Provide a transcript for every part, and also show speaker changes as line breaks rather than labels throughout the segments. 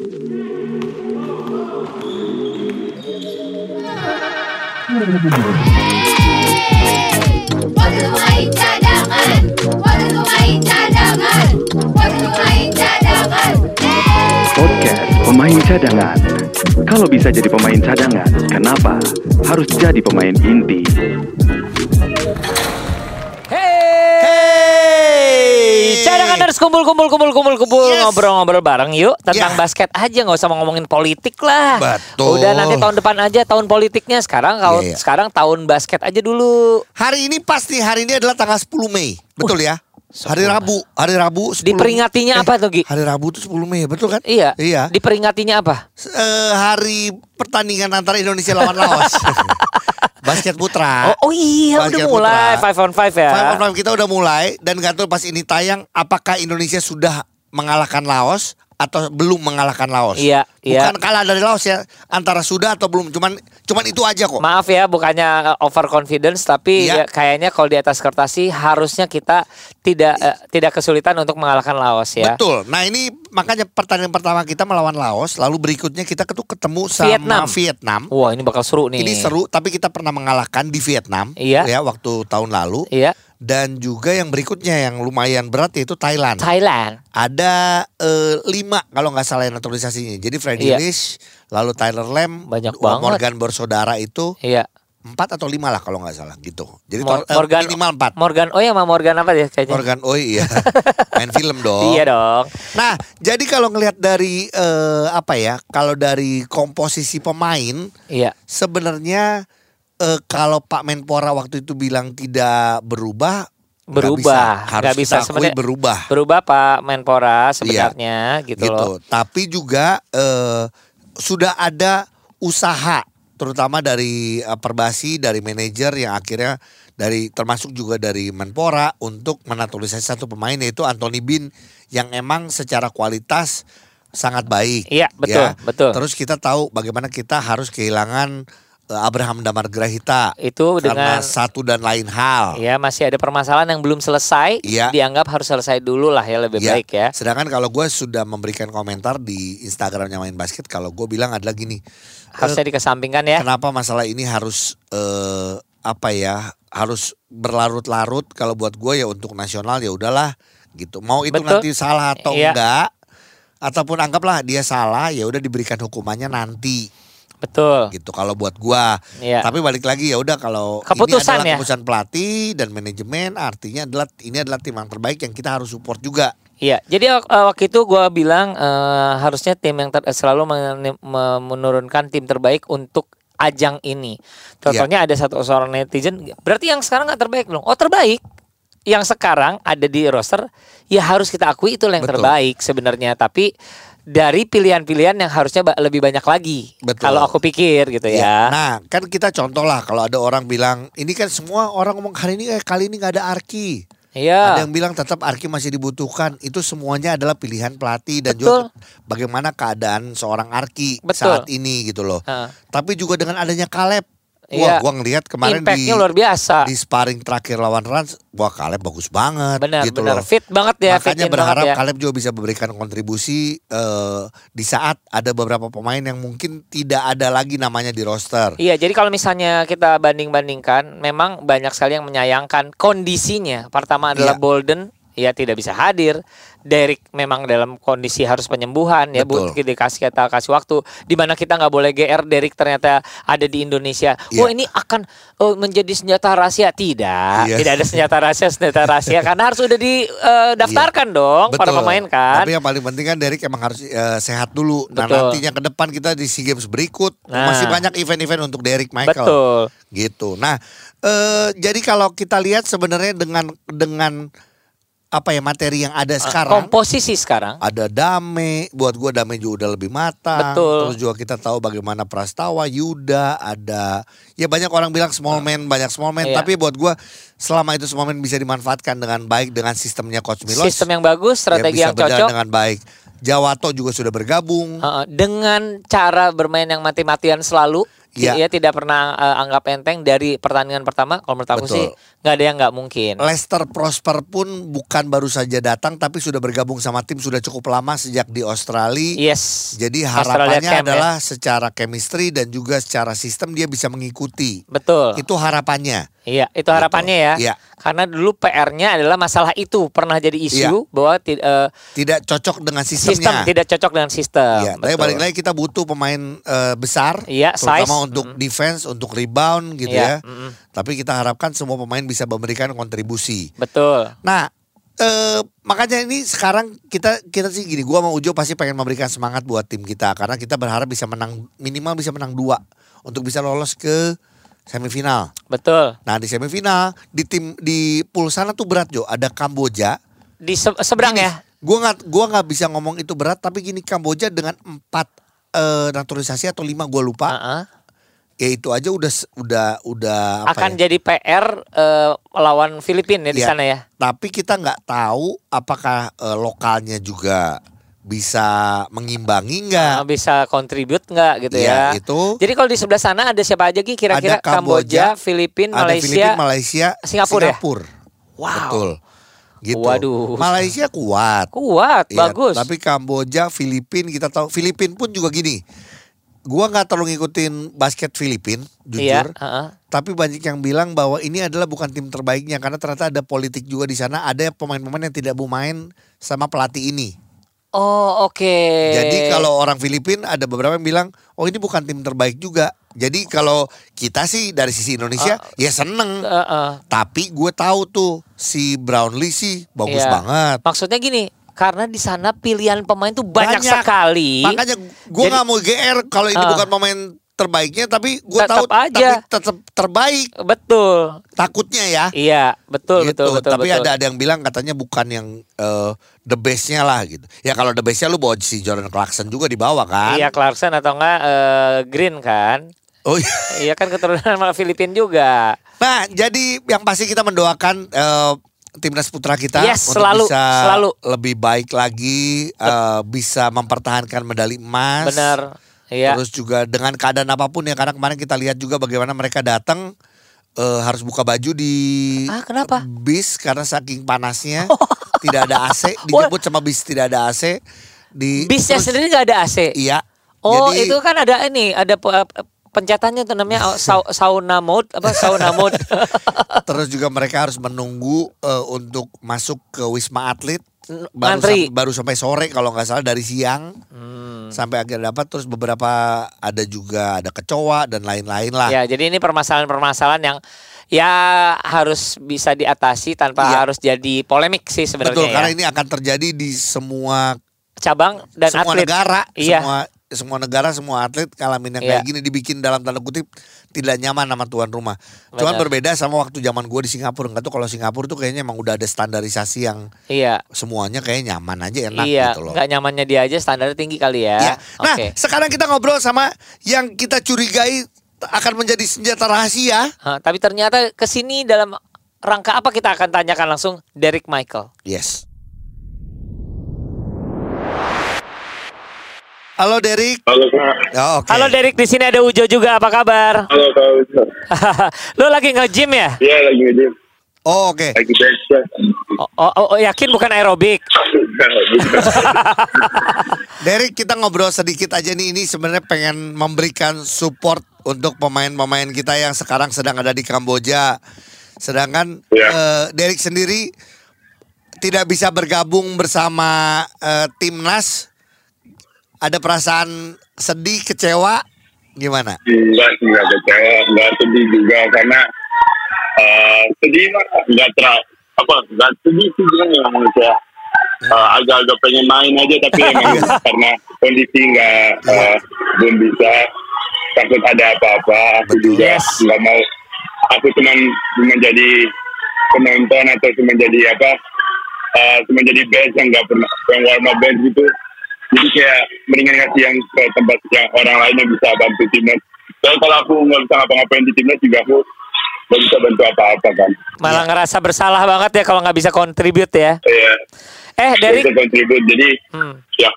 Waktu main cadangan, waktu main cadangan, waktu main cadangan.
Podcast Pemain Cadangan. Kalau bisa jadi pemain cadangan, kenapa harus jadi pemain inti?
Cadangan harus kumpul kumpul kumpul kumpul kumpul
Yes.
ngobrol-ngobrol bareng yuk tentang
Ya.
basket aja nggak usah ngomongin politik lah.
Betul.
Udah nanti tahun depan aja tahun politiknya sekarang kalau
Iya, iya.
sekarang tahun basket aja dulu.
Hari ini pasti hari ini adalah tanggal 10 Mei. Betul ya? Hari Rabu, hari Rabu 10
Diperingatinya apa tuh, Gi?
Hari Rabu itu 10 Mei, betul kan?
Iya.
Iya.
Diperingatinya apa?
Eh, hari pertandingan antara Indonesia lawan Laos. Basket putra.
Oh, oh iya
Basket
udah mulai
putra.
five on five ya.
Five on five kita udah mulai dan gak tahu pas ini tayang apakah Indonesia sudah mengalahkan Laos atau belum mengalahkan Laos.
Iya, iya.
Bukan kalah dari Laos ya, antara sudah atau belum. Cuman cuman itu aja kok.
Maaf ya, bukannya uh, over confidence, tapi
Iya.
ya, kayaknya kalau di atas kertas sih harusnya kita tidak eh, tidak kesulitan untuk mengalahkan Laos ya.
Betul. Nah ini makanya pertandingan pertama kita melawan Laos, lalu berikutnya kita ketu ketemu sama
Vietnam.
Vietnam.
Wah ini bakal seru nih.
Ini seru, tapi kita pernah mengalahkan di Vietnam,
Iya.
ya waktu tahun lalu.
Iya.
Dan juga yang berikutnya yang lumayan berat yaitu Thailand.
Thailand.
Ada eh, lima kalau nggak salah yang naturalisasinya. Jadi Freddy
Iya.
Lish, lalu Tyler Lamb,
Banyak
Morgan
banget.
bersaudara itu
Iya.
empat atau lima lah kalau nggak salah gitu. Jadi
Mor-
eh,
Morgan
minimal empat.
Morgan oh ya sama Morgan apa ya kayaknya?
Morgan, oh iya, main film dong.
Iya dong.
Nah, jadi kalau ngelihat dari eh, apa ya, kalau dari komposisi pemain,
Iya.
sebenarnya eh, kalau Pak Menpora waktu itu bilang tidak berubah, nggak
Berubah.
bisa. harus
Nggak bisa
kita akui
sebenarnya.
berubah.
Berubah Pak Menpora sebenarnya gitu,
gitu.
loh.
Tapi juga eh, sudah ada usaha, terutama dari eh, Perbasi, dari manajer yang akhirnya dari termasuk juga dari Menpora untuk menaturalisasi satu pemain yaitu Anthony Bin yang emang secara kualitas sangat baik.
Iya, betul,
ya.
betul.
Terus kita tahu bagaimana kita harus kehilangan eh, Abraham Damar Grahita
Itu
karena
dengan
satu dan lain hal.
ya masih ada permasalahan yang belum selesai.
Iya.
Dianggap harus selesai dulu lah ya lebih
Ya,
baik ya.
Sedangkan kalau gue sudah memberikan komentar di Instagramnya main basket, kalau gue bilang adalah gini,
Harusnya dikesampingkan ya.
kenapa masalah ini harus eh, apa ya, harus berlarut-larut? Kalau buat gue ya untuk nasional ya udahlah gitu. Mau itu
Betul.
nanti salah atau
Iya.
enggak, ataupun anggaplah dia salah, ya udah diberikan hukumannya nanti
Betul.
gitu. Kalau buat gua,
Iya.
tapi balik lagi ya udah kalau
Keputusan
ini adalah
ya.
keputusan pelatih dan manajemen, artinya adalah ini adalah tim yang terbaik yang kita harus support juga.
Iya, jadi eh, waktu itu gua bilang eh, harusnya tim yang ter- selalu men- me- menurunkan tim terbaik untuk ajang ini. Contohnya ada satu seorang netizen, berarti yang sekarang nggak terbaik dong? Oh terbaik. Yang sekarang ada di roster, ya harus kita akui itu yang
Betul.
terbaik sebenarnya. Tapi dari pilihan-pilihan yang harusnya ba- lebih banyak lagi.
Betul.
Kalau aku pikir gitu
Iya.
ya.
Nah, kan kita contoh lah kalau ada orang bilang ini kan semua orang ngomong hari ini eh, kali ini nggak ada Arki.
Iya.
Ada yang bilang tetap Arki masih dibutuhkan. Itu semuanya adalah pilihan pelatih dan
Betul.
juga bagaimana keadaan seorang Arki
Betul.
saat ini gitu loh.
Heeh.
Tapi juga dengan adanya Kaleb.
Iya.
Wah, gua ngelihat kemarin di
luar biasa.
di sparring terakhir lawan Rans, wah Kaleb bagus banget
Benar,
gitu
benar.
loh.
Fit banget ya,
Makanya berharap
ya.
Kaleb juga bisa memberikan kontribusi eh, di saat ada beberapa pemain yang mungkin tidak ada lagi namanya di roster.
Iya, jadi kalau misalnya kita banding-bandingkan, memang banyak sekali yang menyayangkan kondisinya. Pertama adalah
Iya.
Bolden, ya tidak bisa hadir. Derek memang dalam kondisi harus penyembuhan ya, bu,
Betul.
dikasih kita kasih waktu. Di mana kita nggak boleh GR, Derek ternyata ada di Indonesia.
Iya.
Wah ini akan oh, menjadi senjata rahasia? Tidak,
Iya.
tidak ada senjata rahasia, senjata rahasia karena harus udah didaftarkan dong para pemain kan.
Tapi yang paling penting kan Derek emang harus eh, sehat dulu. Nah
Betul.
nantinya ke depan kita di SEA Games berikut
Nah.
masih banyak event-event untuk Derek Michael.
Betul.
Gitu. Nah eh, jadi kalau kita lihat sebenarnya dengan dengan apa ya materi yang ada sekarang.
Komposisi sekarang.
ada Dame, buat gua Dame juga udah lebih matang.
Betul.
Terus juga kita tahu bagaimana Prastawa, Yuda, ada ya banyak orang bilang small man, banyak small man,
Iya.
tapi buat gua selama itu small man bisa dimanfaatkan dengan baik dengan sistemnya Coach Milos.
Sistem yang bagus, strategi
ya
yang
bisa berjalan
cocok.
dengan baik. Jawato juga sudah bergabung.
Dengan cara bermain yang mati-matian selalu
Iya.
Dia tidak pernah eh, anggap enteng dari pertandingan pertama. Kalau menurut aku
Betul.
sih nggak ada yang nggak mungkin.
Lester Prosper pun bukan baru saja datang tapi sudah bergabung sama tim sudah cukup lama sejak di Australia.
Yes.
Jadi harapannya
Camp, ya.
adalah secara chemistry dan juga secara sistem dia bisa mengikuti.
Betul.
Itu harapannya.
Iya, itu harapannya ya.
Iya.
Karena dulu PR-nya adalah masalah itu pernah jadi isu bahwa ti- eh,
Tidak cocok dengan
sistem
sistemnya.
tidak cocok dengan sistem.
Iya, tapi balik lagi kita butuh pemain eh, besar,
Iya,
terutama
size.
untuk defense, untuk rebound gitu
Iya,
ya. Tapi kita harapkan semua pemain bisa memberikan kontribusi.
Betul.
Nah, eh, makanya ini sekarang kita kita sih gini, gua sama Ujo pasti pengen memberikan semangat buat tim kita karena kita berharap bisa menang minimal bisa menang dua untuk bisa lolos ke semifinal.
Betul.
Nah di semifinal di tim di pool sana tuh berat Jo, ada Kamboja.
Di se- seberang ya.
Gua nggak gua nggak bisa ngomong itu berat, tapi gini Kamboja dengan empat eh, naturalisasi atau lima gua lupa,
Heeh.
ya itu aja udah udah udah apa
Akan
ya?
jadi PR eh, melawan Filipina ya di
Iya.
sana ya.
Tapi kita nggak tahu apakah eh, lokalnya juga bisa mengimbangi nggak?
Nah, bisa kontribut nggak gitu
Iya,
ya.
itu.
Jadi kalau di sebelah sana ada siapa aja Ki kira-kira
Kamboja,
Kamboja, Filipina, Malaysia.
Filipina, Malaysia,
Singapura ya? Wow.
Betul. Gitu.
Waduh.
Malaysia kuat.
Kuat,
Iya,
bagus.
Tapi Kamboja, Filipina kita tahu Filipina pun juga gini. Gua nggak terlalu ngikutin basket Filipina,
Iya,
jujur.
heeh.
Tapi banyak yang bilang bahwa ini adalah bukan tim terbaiknya karena ternyata ada politik juga di sana. Ada pemain-pemain yang tidak mau main sama pelatih ini.
Oh, oke.
Jadi kalau orang Filipina ada beberapa yang bilang, oh ini bukan tim terbaik juga. Jadi kalau kita sih dari sisi Indonesia
Ah.
ya seneng.
Heeh.
Tapi gue tahu tuh si Brownlee sih bagus
Iya.
banget.
Maksudnya gini, karena di sana pilihan pemain tuh banyak,
Banyak.
sekali.
Makanya gue nggak mau GR kalau ini
Ah.
bukan pemain terbaiknya, tapi gue tahu
aja.
tapi tetap terbaik.
Betul.
Takutnya ya.
Iya, betul
gitu.
betul betul
tapi
betul.
ada ada yang bilang katanya bukan yang eh, the bestnya lah gitu. Ya kalau the bestnya lu bawa si Jordan Clarkson juga di bawah kan.
Iya Clarkson atau enggak eh, Green kan?
Oh iya.
Iya kan keturunan sama Filipina juga.
Nah, jadi yang pasti kita mendoakan eh, timnas putra kita
Yes,
untuk
selalu,
bisa
selalu.
lebih baik lagi, eh, bisa mempertahankan medali emas.
Benar. Iya.
Terus juga dengan keadaan apa pun ya, karena kemarin kita lihat juga bagaimana mereka datang eh, harus buka baju di
Ah, kenapa?
bis karena saking panasnya, tidak ada AC, dijemput sama bis tidak ada AC. Di
Bisnya
terus-
sendiri nggak ada AC.
Iya.
Oh,
Jadi-
itu kan ada ini, ada pe- pencetannya tuh namanya sau- sauna mode apa sauna mode.
Terus juga mereka harus menunggu eh, untuk masuk ke Wisma Atlet. Baru,
Ngantri.
sam- baru sampai sore kalau nggak salah dari siang
Hmm.
sampai akhirnya dapat terus beberapa ada juga ada kecoa dan lain-lain lah.
Ya, jadi ini permasalahan-permasalahan yang ya harus bisa diatasi tanpa
Iya.
harus jadi polemik sih sebenarnya
Betul
ya.
karena ini akan terjadi di semua
cabang dan
semua
atlet.
negara,
Iya.
semua semua negara, semua atlet ngalamin yang kayak
Iya.
gini dibikin dalam tanda kutip tidak nyaman sama tuan rumah. Cuman
Benar.
berbeda sama waktu zaman gue di Singapura. Enggak tuh kalau Singapura tuh kayaknya emang udah ada standarisasi yang
Iya.
semuanya kayaknya nyaman aja enak
iya,
gitu loh.
nggak nyamannya dia aja standarnya tinggi kali ya.
Ya. Nah,
Oke.
sekarang kita ngobrol sama yang kita curigai akan menjadi senjata rahasia.
Hah, tapi ternyata ke sini dalam rangka apa kita akan tanyakan langsung Derek Michael.
Yes. Halo Derek.
Halo kak.
Oh, oke.
Halo Derek, di sini ada Ujo juga. Apa kabar?
Halo kak.
Lo lagi nge-gym ya?
Iya lagi ngejim.
Oh, oke.
Lagi bench press.
Oh, oh, oh, yakin bukan aerobik?
Derek kita ngobrol sedikit aja nih ini sebenarnya pengen memberikan support untuk pemain-pemain kita yang sekarang sedang ada di Kamboja. Sedangkan
Iya.
eh, Derek sendiri tidak bisa bergabung bersama eh, timnas. Ada perasaan sedih, kecewa, gimana?
Enggak, enggak kecewa, enggak sedih juga karena eh sedih mah enggak terlalu apa enggak sedih sih dia memang saya eh, agak-agak pengen main aja tapi emang karena kondisi enggak eh, belum bisa takut ada apa-apa aku
Betul.
juga
Yes.
enggak mau aku cuma cuma jadi penonton atau cuma jadi apa eh, cuma jadi bench yang enggak pernah yang up bench gitu jadi kayak mendingan ngasih yang ke tempat yang orang lain yang bisa bantu timnas dan kalau aku nggak bisa ngapa-ngapain di timnas juga aku nggak bisa bantu apa-apa kan
Malah ngerasa bersalah banget ya kalau nggak bisa kontribut ya.
Iya
Eh,
nggak
Derek,
bisa kontribut jadi
hmm,
ya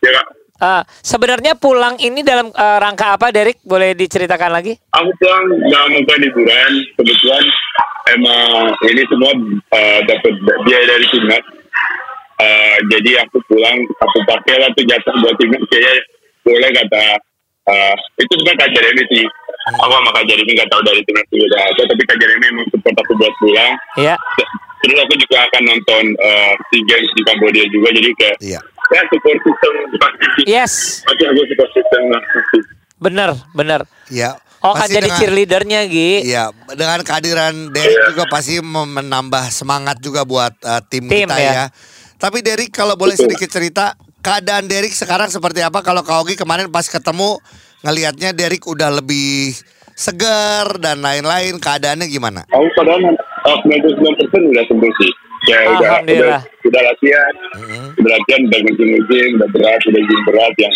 ya Kak.
Eh, sebenarnya pulang ini dalam eh, rangka apa, Derek? Boleh diceritakan lagi?
Aku pulang dalam rangka liburan. Kebetulan emang ini semua uh, dapat biaya dari timnas. Uh, jadi aku pulang, aku pakai lah tuh jatah buat timnas. Kayaknya boleh kata uh, itu sebenarnya Kak Jeremy sih. Aku sama Kak Jeremy nggak tahu dari timnas juga apa, tapi Kak Jeremy emang support aku buat pulang.
Iya.
Terus aku juga akan nonton uh, SEA Games di Kambodia juga, jadi kayak
Iya.
ya support system.
Yes,
Pasti aku support system
bener, bener.
Ya.
Oh kan
pasti
jadi
dengan-
cheerleadernya, Gi.
Iya, dengan kehadiran Derek
Iya.
juga pasti menambah semangat juga buat uh, tim,
Tim,
kita
ya.
ya. Tapi Derek kalau boleh
Betul.
sedikit cerita keadaan Derek sekarang seperti apa? Kalau Kak Ogi kemarin pas ketemu ngelihatnya Derek udah lebih segar dan lain-lain. Keadaannya gimana?
Aku padahal uh, 99% udah sembuh sih. Ya udah, udah, udah latihan,
Mhm.
udah latihan, udah ngejim-ngejim, udah berat, udah gym berat yang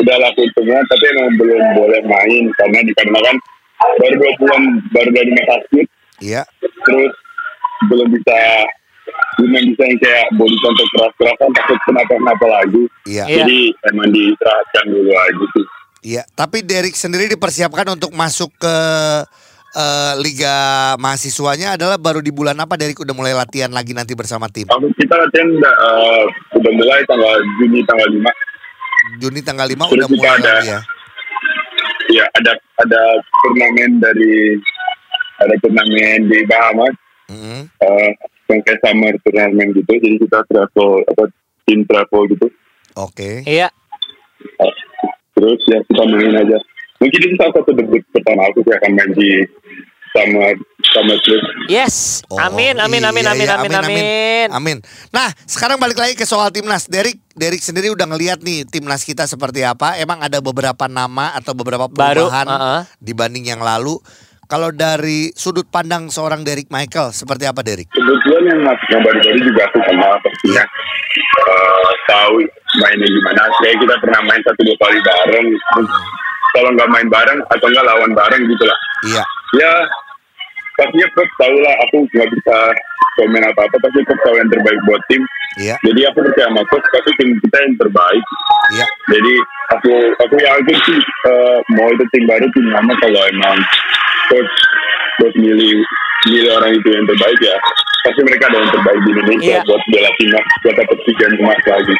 udah lakuin semua, tapi emang belum boleh main karena dikarenakan baru dua bulan baru dari rumah sakit,
Iya.
terus belum bisa belum bisa yang kayak body control keras-kerasan takut kenapa-kenapa lagi.
Iya.
Iya.
Jadi emang diistirahatkan dulu aja sih.
Iya, tapi Derek sendiri dipersiapkan untuk masuk ke eh, liga mahasiswanya adalah baru di bulan apa Derek udah mulai latihan lagi nanti bersama tim?
Aku kita latihan udah, uh, udah mulai tanggal Juni tanggal 5
Juni tanggal 5
Terus
udah mulai
ada-
lagi ya.
Ya ada ada turnamen dari ada turnamen di Bahamas
Mhm.
eh yang kayak summer turnamen gitu jadi kita travel apa tim travel gitu
Oke.
Iya.
Eh, terus ya kita main aja mungkin itu salah satu debut pertama aku sih akan main di summer summer terus
Yes.
Oh,
amin, amin,
iya,
amin,
iya,
amin, amin, amin.
Amin. Nah, sekarang balik lagi ke soal timnas. Derek, Derek sendiri udah ngeliat nih timnas kita seperti apa. Emang ada beberapa nama atau beberapa
Baru,
perubahan
uh-uh.
dibanding yang lalu. Kalau dari sudut pandang seorang Derek Michael, seperti apa Derek?
kebetulan yang yang baru-baru juga aku kenal pastinya Eh, tahu mainnya gimana. Kayak kita pernah main satu dua kali bareng kalau nggak main bareng atau nggak lawan bareng gitu lah.
Iya,
ya pastinya Pep tahu lah aku nggak bisa komen apa apa tapi Pep tahu yang terbaik buat tim
iya,
jadi aku percaya sama Coach tapi tim kita yang terbaik
iya.
jadi aku aku yakin sih eh, mau itu tim baru tim lama kalau emang Coach buat milih milih orang itu yang terbaik ya pasti mereka ada yang terbaik di Indonesia
Iya.
buat bela timnas buat dapat tiga emas lagi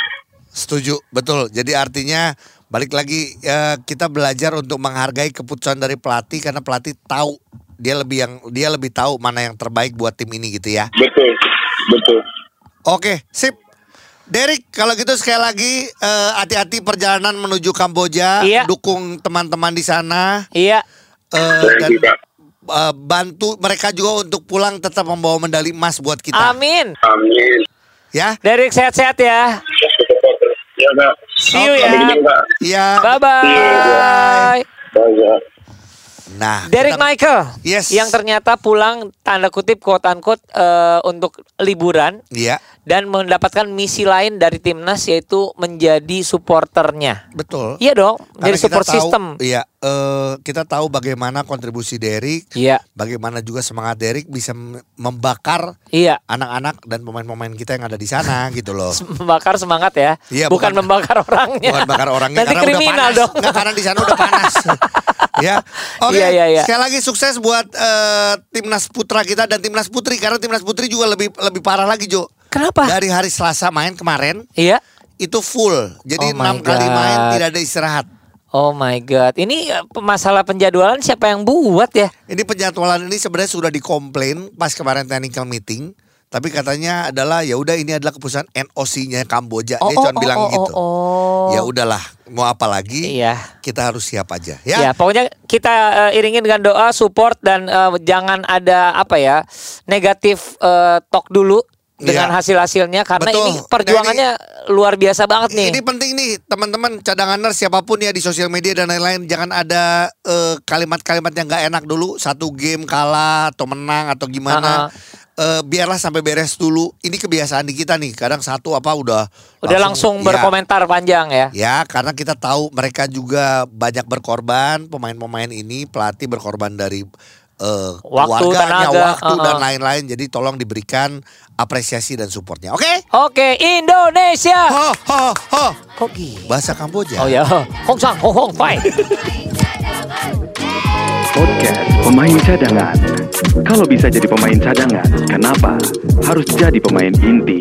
Setuju, betul. Jadi artinya balik lagi eh, kita belajar untuk menghargai keputusan dari pelatih karena pelatih tahu dia lebih yang dia lebih tahu mana yang terbaik buat tim ini gitu ya.
betul betul
Oke, sip. Derek, kalau gitu sekali lagi eh, hati-hati perjalanan menuju Kamboja,
Iya.
dukung teman-teman di sana
Iya.
Thank
dan eh, bantu mereka juga untuk pulang tetap membawa medali emas buat kita.
Amin.
amin
Ya,
Derek sehat-sehat ya.
ya kak
See you
Oke.
ya.
Begitu, Kak.
ya.
Bye bye.
Bye, Kak.
Nah,
Derek
kita-
Michael,
Yes.
yang ternyata pulang tanda kutip quote unquote eh, untuk liburan
Iya,
dan mendapatkan misi lain dari timnas yaitu menjadi supporternya.
betul.
Iya dong,
Karena
jadi support system.
Iya, eh, kita tahu bagaimana kontribusi Derek,
Iya,
bagaimana juga semangat Derek bisa mem- membakar
iya.
anak-anak dan pemain-pemain kita yang ada di sana gitu loh.
Membakar semangat ya,
Iya,
bukan,
bukan-
membakar orangnya.
Bukan bakar orangnya
Nanti
karena udah
kriminal
panas.
dong.
Nggak, karena di sana udah panas. ya. Oke.
Iya, iya, iya.
Sekali lagi sukses buat eh, timnas putra kita dan timnas putri karena timnas putri juga lebih lebih parah lagi, Jo.
Kenapa?
Dari hari Selasa main kemarin
Iya.
itu full. Jadi
Oh
enam kali main tidak ada istirahat.
Oh my god, ini eh, masalah penjadwalan siapa yang buat ya?
Ini penjadwalan ini sebenarnya sudah dikomplain pas kemarin technical meeting. Tapi katanya adalah ya udah ini adalah keputusan NOC-nya Kamboja. Dia cuma bilang
oh,
gitu.
oh.
Ya udahlah, mau apa lagi?
Iya.
Kita harus siap aja
Ya,
ya.
pokoknya kita eh, iringin dengan doa, support dan eh, jangan ada apa ya negatif eh, talk dulu dengan
Iya.
hasil-hasilnya karena
Betul.
ini
Nah,
perjuangannya luar biasa banget nih.
Ini penting nih teman-teman cadanganers siapa pun ya di sosial media dan lain-lain jangan ada kalimat-kalimat yang nggak enak dulu satu game kalah atau menang atau gimana. Eh, biarlah sampai beres dulu. Ini kebiasaan di kita nih. Kadang satu apa udah
Udah langsung,
ya,
berkomentar panjang ya.
Ya, karena kita tahu mereka juga banyak berkorban, pemain-pemain ini pelatih berkorban dari eh,
Waktu,
keluarganya,
tenaga,
waktu
uh-uh.
dan lain-lain. Jadi tolong diberikan apresiasi dan supportnya. Oke?
Oke, Indonesia.
Ho ho ho.
Kok gitu?
Bahasa Kamboja.
Oh ya, Hong Sang, Hong Hong, fight.
Podcast pemain cadangan. Kalau bisa jadi pemain cadangan, kenapa harus jadi pemain inti?